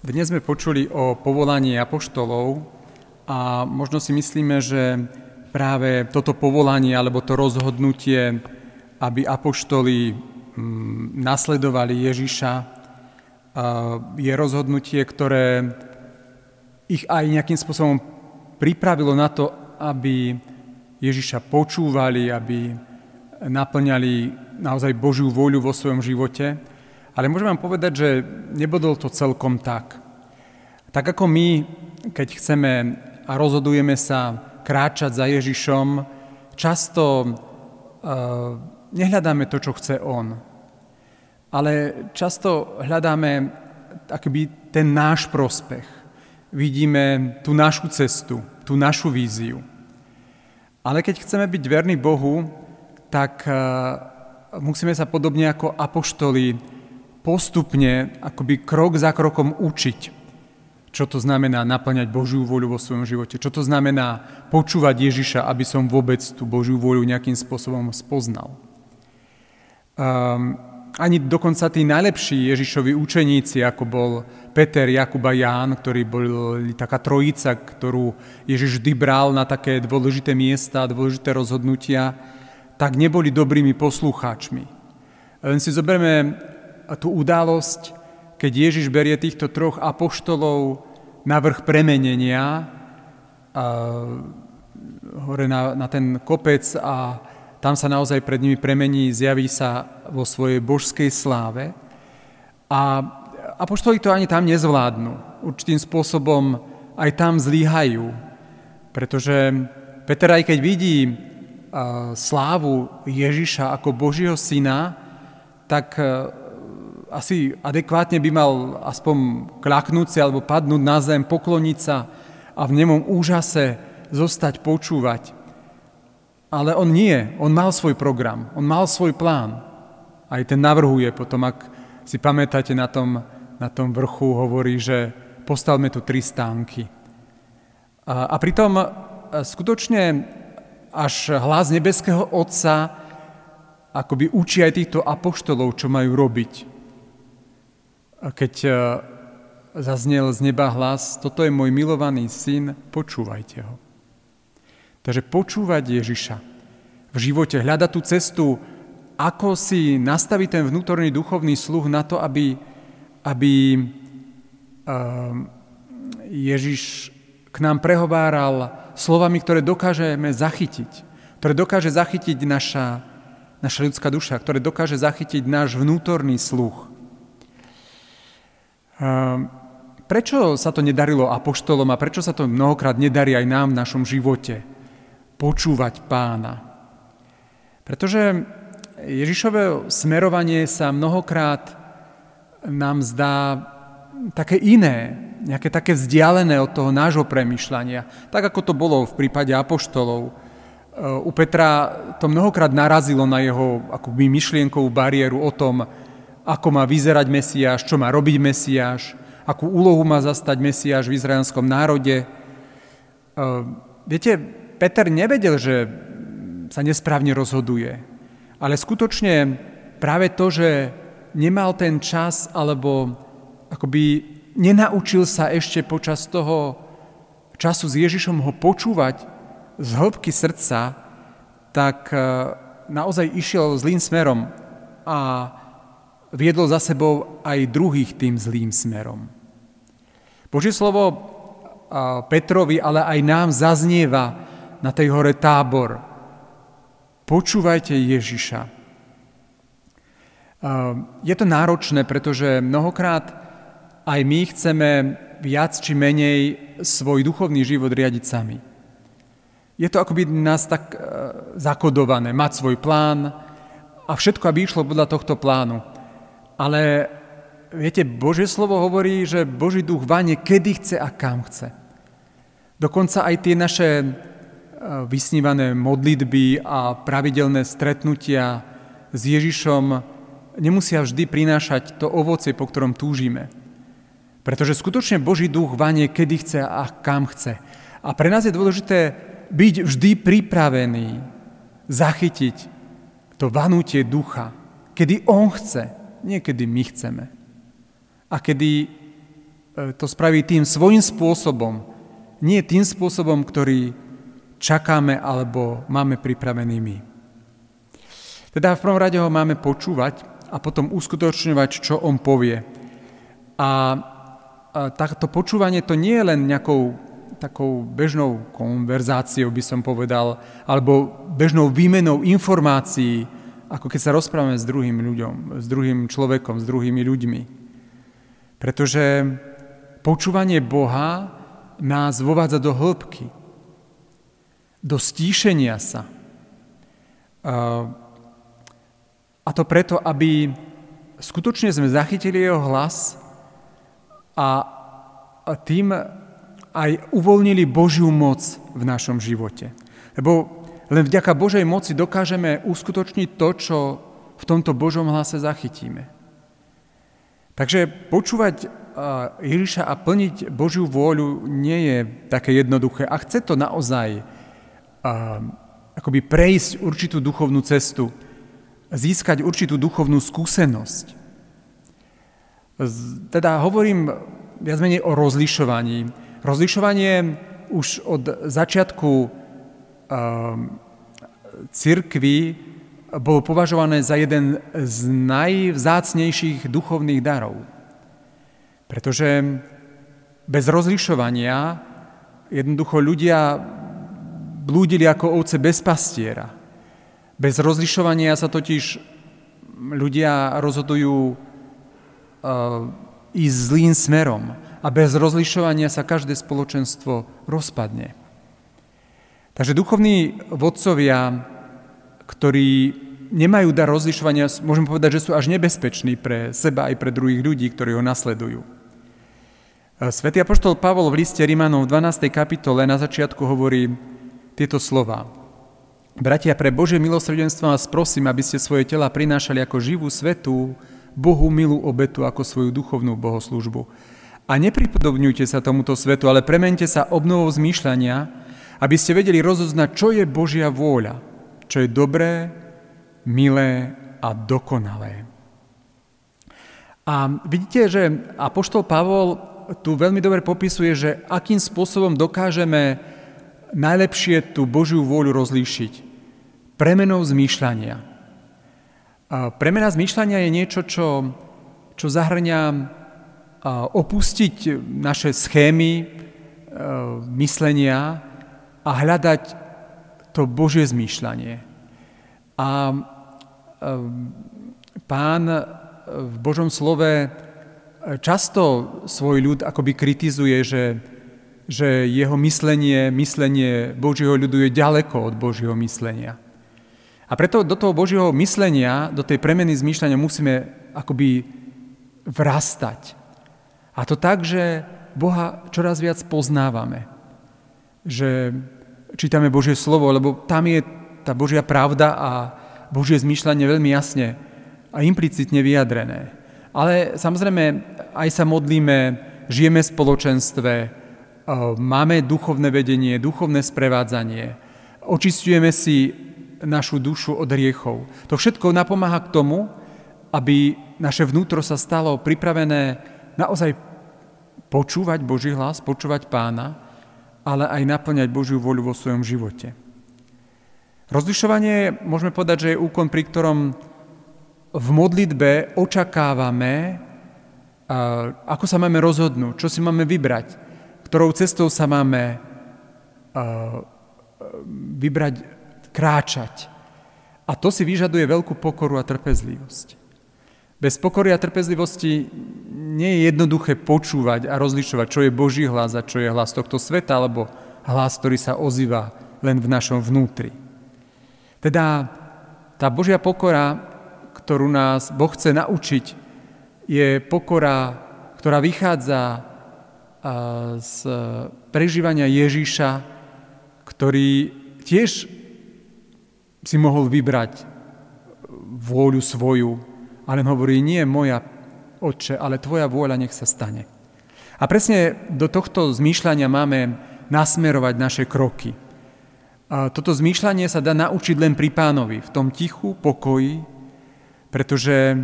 Dnes sme počuli o povolaní apoštolov a možno si myslíme, že práve toto povolanie alebo to rozhodnutie, aby apoštoli mm, nasledovali Ježiša, je rozhodnutie, ktoré ich aj nejakým spôsobom pripravilo na to, aby Ježiša počúvali, aby naplňali naozaj Božiu vôľu vo svojom živote. Ale môžem vám povedať, že nebodol to celkom tak. Tak ako my, keď chceme a rozhodujeme sa kráčať za Ježišom, často uh, nehľadáme to, čo chce On. Ale často hľadáme akoby ten náš prospech. Vidíme tú našu cestu, tú našu víziu. Ale keď chceme byť verní Bohu, tak uh, musíme sa podobne ako apoštoli postupne, akoby krok za krokom učiť, čo to znamená naplňať Božiu voľu vo svojom živote, čo to znamená počúvať Ježiša, aby som vôbec tú Božiu voľu nejakým spôsobom spoznal. Um, ani dokonca tí najlepší Ježišovi učeníci, ako bol Peter, Jakub a Ján, ktorí boli taká trojica, ktorú Ježiš vždy bral na také dôležité miesta, dôležité rozhodnutia, tak neboli dobrými poslucháčmi. Len si zoberieme tú udalosť, keď Ježiš berie týchto troch apoštolov na vrch premenenia, a hore na, na ten kopec a tam sa naozaj pred nimi premení, zjaví sa vo svojej božskej sláve. A apoštoli to ani tam nezvládnu. Určitým spôsobom aj tam zlíhajú, pretože Peter aj keď vidí slávu Ježiša ako Božieho syna, tak asi adekvátne by mal aspoň klaknúť si alebo padnúť na zem, pokloniť sa a v nemom úžase zostať počúvať. Ale on nie, on mal svoj program, on mal svoj plán. Aj ten navrhuje potom, ak si pamätáte na tom, na tom vrchu, hovorí, že postavme tu tri stánky. A, a pritom e, skutočne až hlas nebeského Otca akoby učí aj týchto apoštolov, čo majú robiť keď e, zaznel z neba hlas, toto je môj milovaný syn, počúvajte ho. Takže počúvať Ježiša v živote, hľadať tú cestu, ako si nastaviť ten vnútorný duchovný sluch na to, aby, aby e, Ježiš k nám prehováral slovami, ktoré dokážeme zachytiť, ktoré dokáže zachytiť naša, naša ľudská duša, ktoré dokáže zachytiť náš vnútorný sluch. Ehm, prečo sa to nedarilo apoštolom a prečo sa to mnohokrát nedarí aj nám v našom živote? Počúvať pána. Pretože Ježišové smerovanie sa mnohokrát nám zdá také iné, nejaké také vzdialené od toho nášho premyšľania. Tak ako to bolo v prípade apoštolov. Ehm, u Petra to mnohokrát narazilo na jeho akoby myšlienkovú bariéru o tom, ako má vyzerať Mesiáš, čo má robiť Mesiáš, akú úlohu má zastať Mesiáš v izraelskom národe. Viete, Peter nevedel, že sa nesprávne rozhoduje, ale skutočne práve to, že nemal ten čas alebo akoby nenaučil sa ešte počas toho času s Ježišom ho počúvať z hĺbky srdca, tak naozaj išiel zlým smerom a viedlo za sebou aj druhých tým zlým smerom. Božie slovo Petrovi, ale aj nám zaznieva na tej hore tábor. Počúvajte Ježiša. Je to náročné, pretože mnohokrát aj my chceme viac či menej svoj duchovný život riadiť sami. Je to akoby nás tak zakodované, mať svoj plán a všetko, aby išlo podľa tohto plánu. Ale viete, Božie slovo hovorí, že Boží duch vanie kedy chce a kam chce. Dokonca aj tie naše e, vysnívané modlitby a pravidelné stretnutia s Ježišom nemusia vždy prinášať to ovocie, po ktorom túžime. Pretože skutočne Boží duch vanie kedy chce a kam chce. A pre nás je dôležité byť vždy pripravený zachytiť to vanutie ducha, kedy On chce, niekedy my chceme. A kedy to spraví tým svojím spôsobom, nie tým spôsobom, ktorý čakáme alebo máme pripravený my. Teda v prvom rade ho máme počúvať a potom uskutočňovať, čo on povie. A, takto počúvanie to nie je len nejakou takou bežnou konverzáciou, by som povedal, alebo bežnou výmenou informácií, ako keď sa rozprávame s druhým ľuďom, s druhým človekom, s druhými ľuďmi. Pretože počúvanie Boha nás vovádza do hĺbky, do stíšenia sa. A to preto, aby skutočne sme zachytili jeho hlas a tým aj uvoľnili Božiu moc v našom živote. Lebo len vďaka Božej moci dokážeme uskutočniť to, čo v tomto Božom hlase zachytíme. Takže počúvať Ježiša a plniť Božiu vôľu nie je také jednoduché. A chce to naozaj akoby prejsť určitú duchovnú cestu, získať určitú duchovnú skúsenosť. Teda hovorím viac menej o rozlišovaní. Rozlišovanie už od začiatku um, cirkvy bolo považované za jeden z najvzácnejších duchovných darov. Pretože bez rozlišovania jednoducho ľudia blúdili ako ovce bez pastiera. Bez rozlišovania sa totiž ľudia rozhodujú ísť zlým smerom a bez rozlišovania sa každé spoločenstvo rozpadne. Takže duchovní vodcovia, ktorí nemajú dar rozlišovania, môžem povedať, že sú až nebezpeční pre seba aj pre druhých ľudí, ktorí ho nasledujú. Svetý apoštol Pavol v liste Rimanov v 12. kapitole na začiatku hovorí, tieto slova. Bratia, pre Božie milosrdenstvo vás prosím, aby ste svoje tela prinášali ako živú, svetú, Bohu milú obetu ako svoju duchovnú bohoslužbu. A nepripodobňujte sa tomuto svetu, ale premente sa obnovou zmýšľania, aby ste vedeli rozoznať, čo je Božia vôľa, čo je dobré, milé a dokonalé. A vidíte, že Apoštol Pavol tu veľmi dobre popisuje, že akým spôsobom dokážeme najlepšie tú Božiu vôľu rozlíšiť. Premenou zmýšľania. Premena zmýšľania je niečo, čo, čo zahrňa opustiť naše schémy myslenia a hľadať to Božie zmýšľanie. A pán v Božom slove často svoj ľud akoby kritizuje, že že jeho myslenie, myslenie Božieho ľudu je ďaleko od Božieho myslenia. A preto do toho Božieho myslenia, do tej premeny zmýšľania musíme akoby vrastať. A to tak, že Boha čoraz viac poznávame. Že čítame Božie slovo, lebo tam je tá Božia pravda a Božie zmýšľanie veľmi jasne a implicitne vyjadrené. Ale samozrejme aj sa modlíme, žijeme v spoločenstve, máme duchovné vedenie, duchovné sprevádzanie, očistujeme si našu dušu od hriechov. To všetko napomáha k tomu, aby naše vnútro sa stalo pripravené naozaj počúvať Boží hlas, počúvať pána, ale aj naplňať Božiu voľu vo svojom živote. Rozlišovanie, môžeme povedať, že je úkon, pri ktorom v modlitbe očakávame, ako sa máme rozhodnúť, čo si máme vybrať ktorou cestou sa máme vybrať, kráčať. A to si vyžaduje veľkú pokoru a trpezlivosť. Bez pokory a trpezlivosti nie je jednoduché počúvať a rozlišovať, čo je Boží hlas a čo je hlas tohto sveta, alebo hlas, ktorý sa ozýva len v našom vnútri. Teda tá Božia pokora, ktorú nás Boh chce naučiť, je pokora, ktorá vychádza z prežívania Ježíša, ktorý tiež si mohol vybrať vôľu svoju, ale hovorí, nie moja, oče, ale tvoja vôľa nech sa stane. A presne do tohto zmýšľania máme nasmerovať naše kroky. A toto zmýšľanie sa dá naučiť len pri pánovi, v tom tichu, pokoji, pretože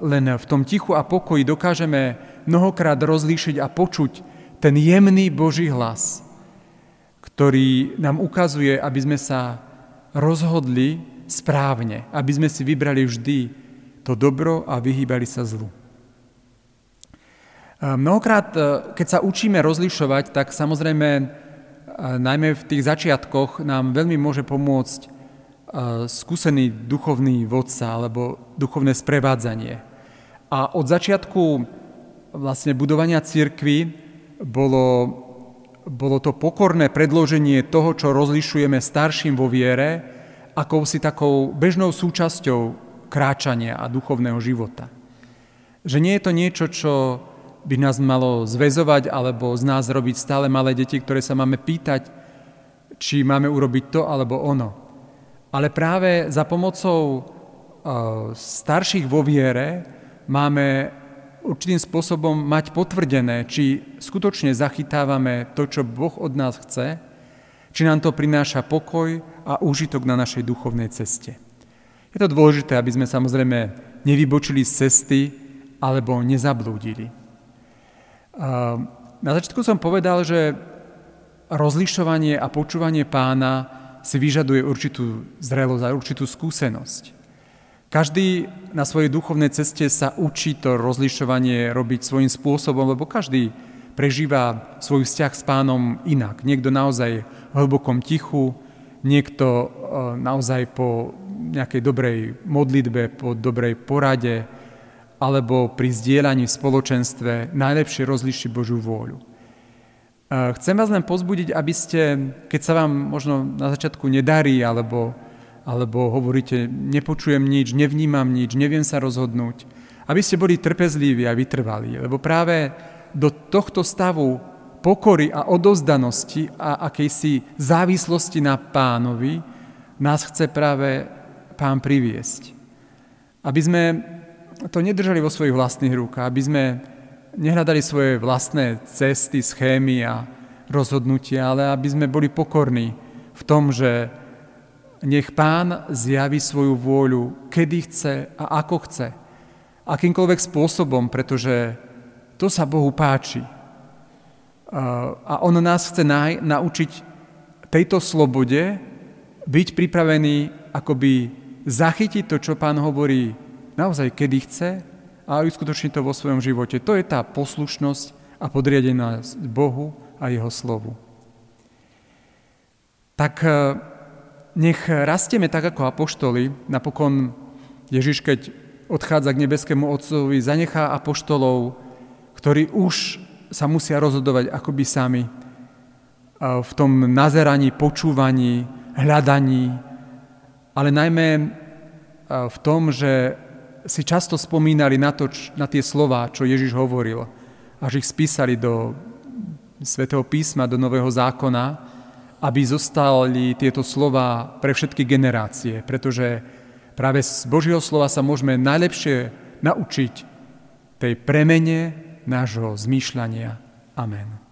len v tom tichu a pokoji dokážeme mnohokrát rozlíšiť a počuť ten jemný Boží hlas, ktorý nám ukazuje, aby sme sa rozhodli správne, aby sme si vybrali vždy to dobro a vyhýbali sa zlu. Mnohokrát, keď sa učíme rozlišovať, tak samozrejme, najmä v tých začiatkoch, nám veľmi môže pomôcť skúsený duchovný vodca alebo duchovné sprevádzanie. A od začiatku vlastne budovania církvy bolo, bolo to pokorné predloženie toho, čo rozlišujeme starším vo viere, akousi takou bežnou súčasťou kráčania a duchovného života. Že nie je to niečo, čo by nás malo zväzovať alebo z nás robiť stále malé deti, ktoré sa máme pýtať, či máme urobiť to alebo ono. Ale práve za pomocou starších vo viere máme určitým spôsobom mať potvrdené, či skutočne zachytávame to, čo Boh od nás chce, či nám to prináša pokoj a úžitok na našej duchovnej ceste. Je to dôležité, aby sme samozrejme nevybočili z cesty alebo nezablúdili. Na začiatku som povedal, že rozlišovanie a počúvanie pána si vyžaduje určitú zrelosť a určitú skúsenosť. Každý na svojej duchovnej ceste sa učí to rozlišovanie robiť svojím spôsobom, lebo každý prežíva svoj vzťah s pánom inak. Niekto naozaj v hlbokom tichu, niekto e, naozaj po nejakej dobrej modlitbe, po dobrej porade, alebo pri zdieľaní v spoločenstve najlepšie rozlišiť Božiu vôľu. Chcem vás len pozbudiť, aby ste, keď sa vám možno na začiatku nedarí, alebo, alebo hovoríte, nepočujem nič, nevnímam nič, neviem sa rozhodnúť, aby ste boli trpezliví a vytrvalí, lebo práve do tohto stavu pokory a odozdanosti a akejsi závislosti na pánovi nás chce práve pán priviesť. Aby sme to nedržali vo svojich vlastných rukách, aby sme nehľadali svoje vlastné cesty, schémy a rozhodnutia, ale aby sme boli pokorní v tom, že nech pán zjaví svoju vôľu, kedy chce a ako chce, akýmkoľvek spôsobom, pretože to sa Bohu páči. A On nás chce naučiť tejto slobode byť pripravený akoby zachytiť to, čo pán hovorí naozaj kedy chce a uskutočniť to vo svojom živote. To je tá poslušnosť a podriadenosť Bohu a Jeho slovu. Tak e, nech rastieme tak ako apoštoli. Napokon Ježiš, keď odchádza k nebeskému Otcovi, zanechá apoštolov, ktorí už sa musia rozhodovať akoby sami e, v tom nazeraní, počúvaní, hľadaní, ale najmä e, v tom, že si často spomínali na, to, na tie slova, čo Ježiš hovoril, až ich spísali do svätého písma, do Nového zákona, aby zostali tieto slova pre všetky generácie, pretože práve z Božieho slova sa môžeme najlepšie naučiť tej premene nášho zmýšľania. Amen.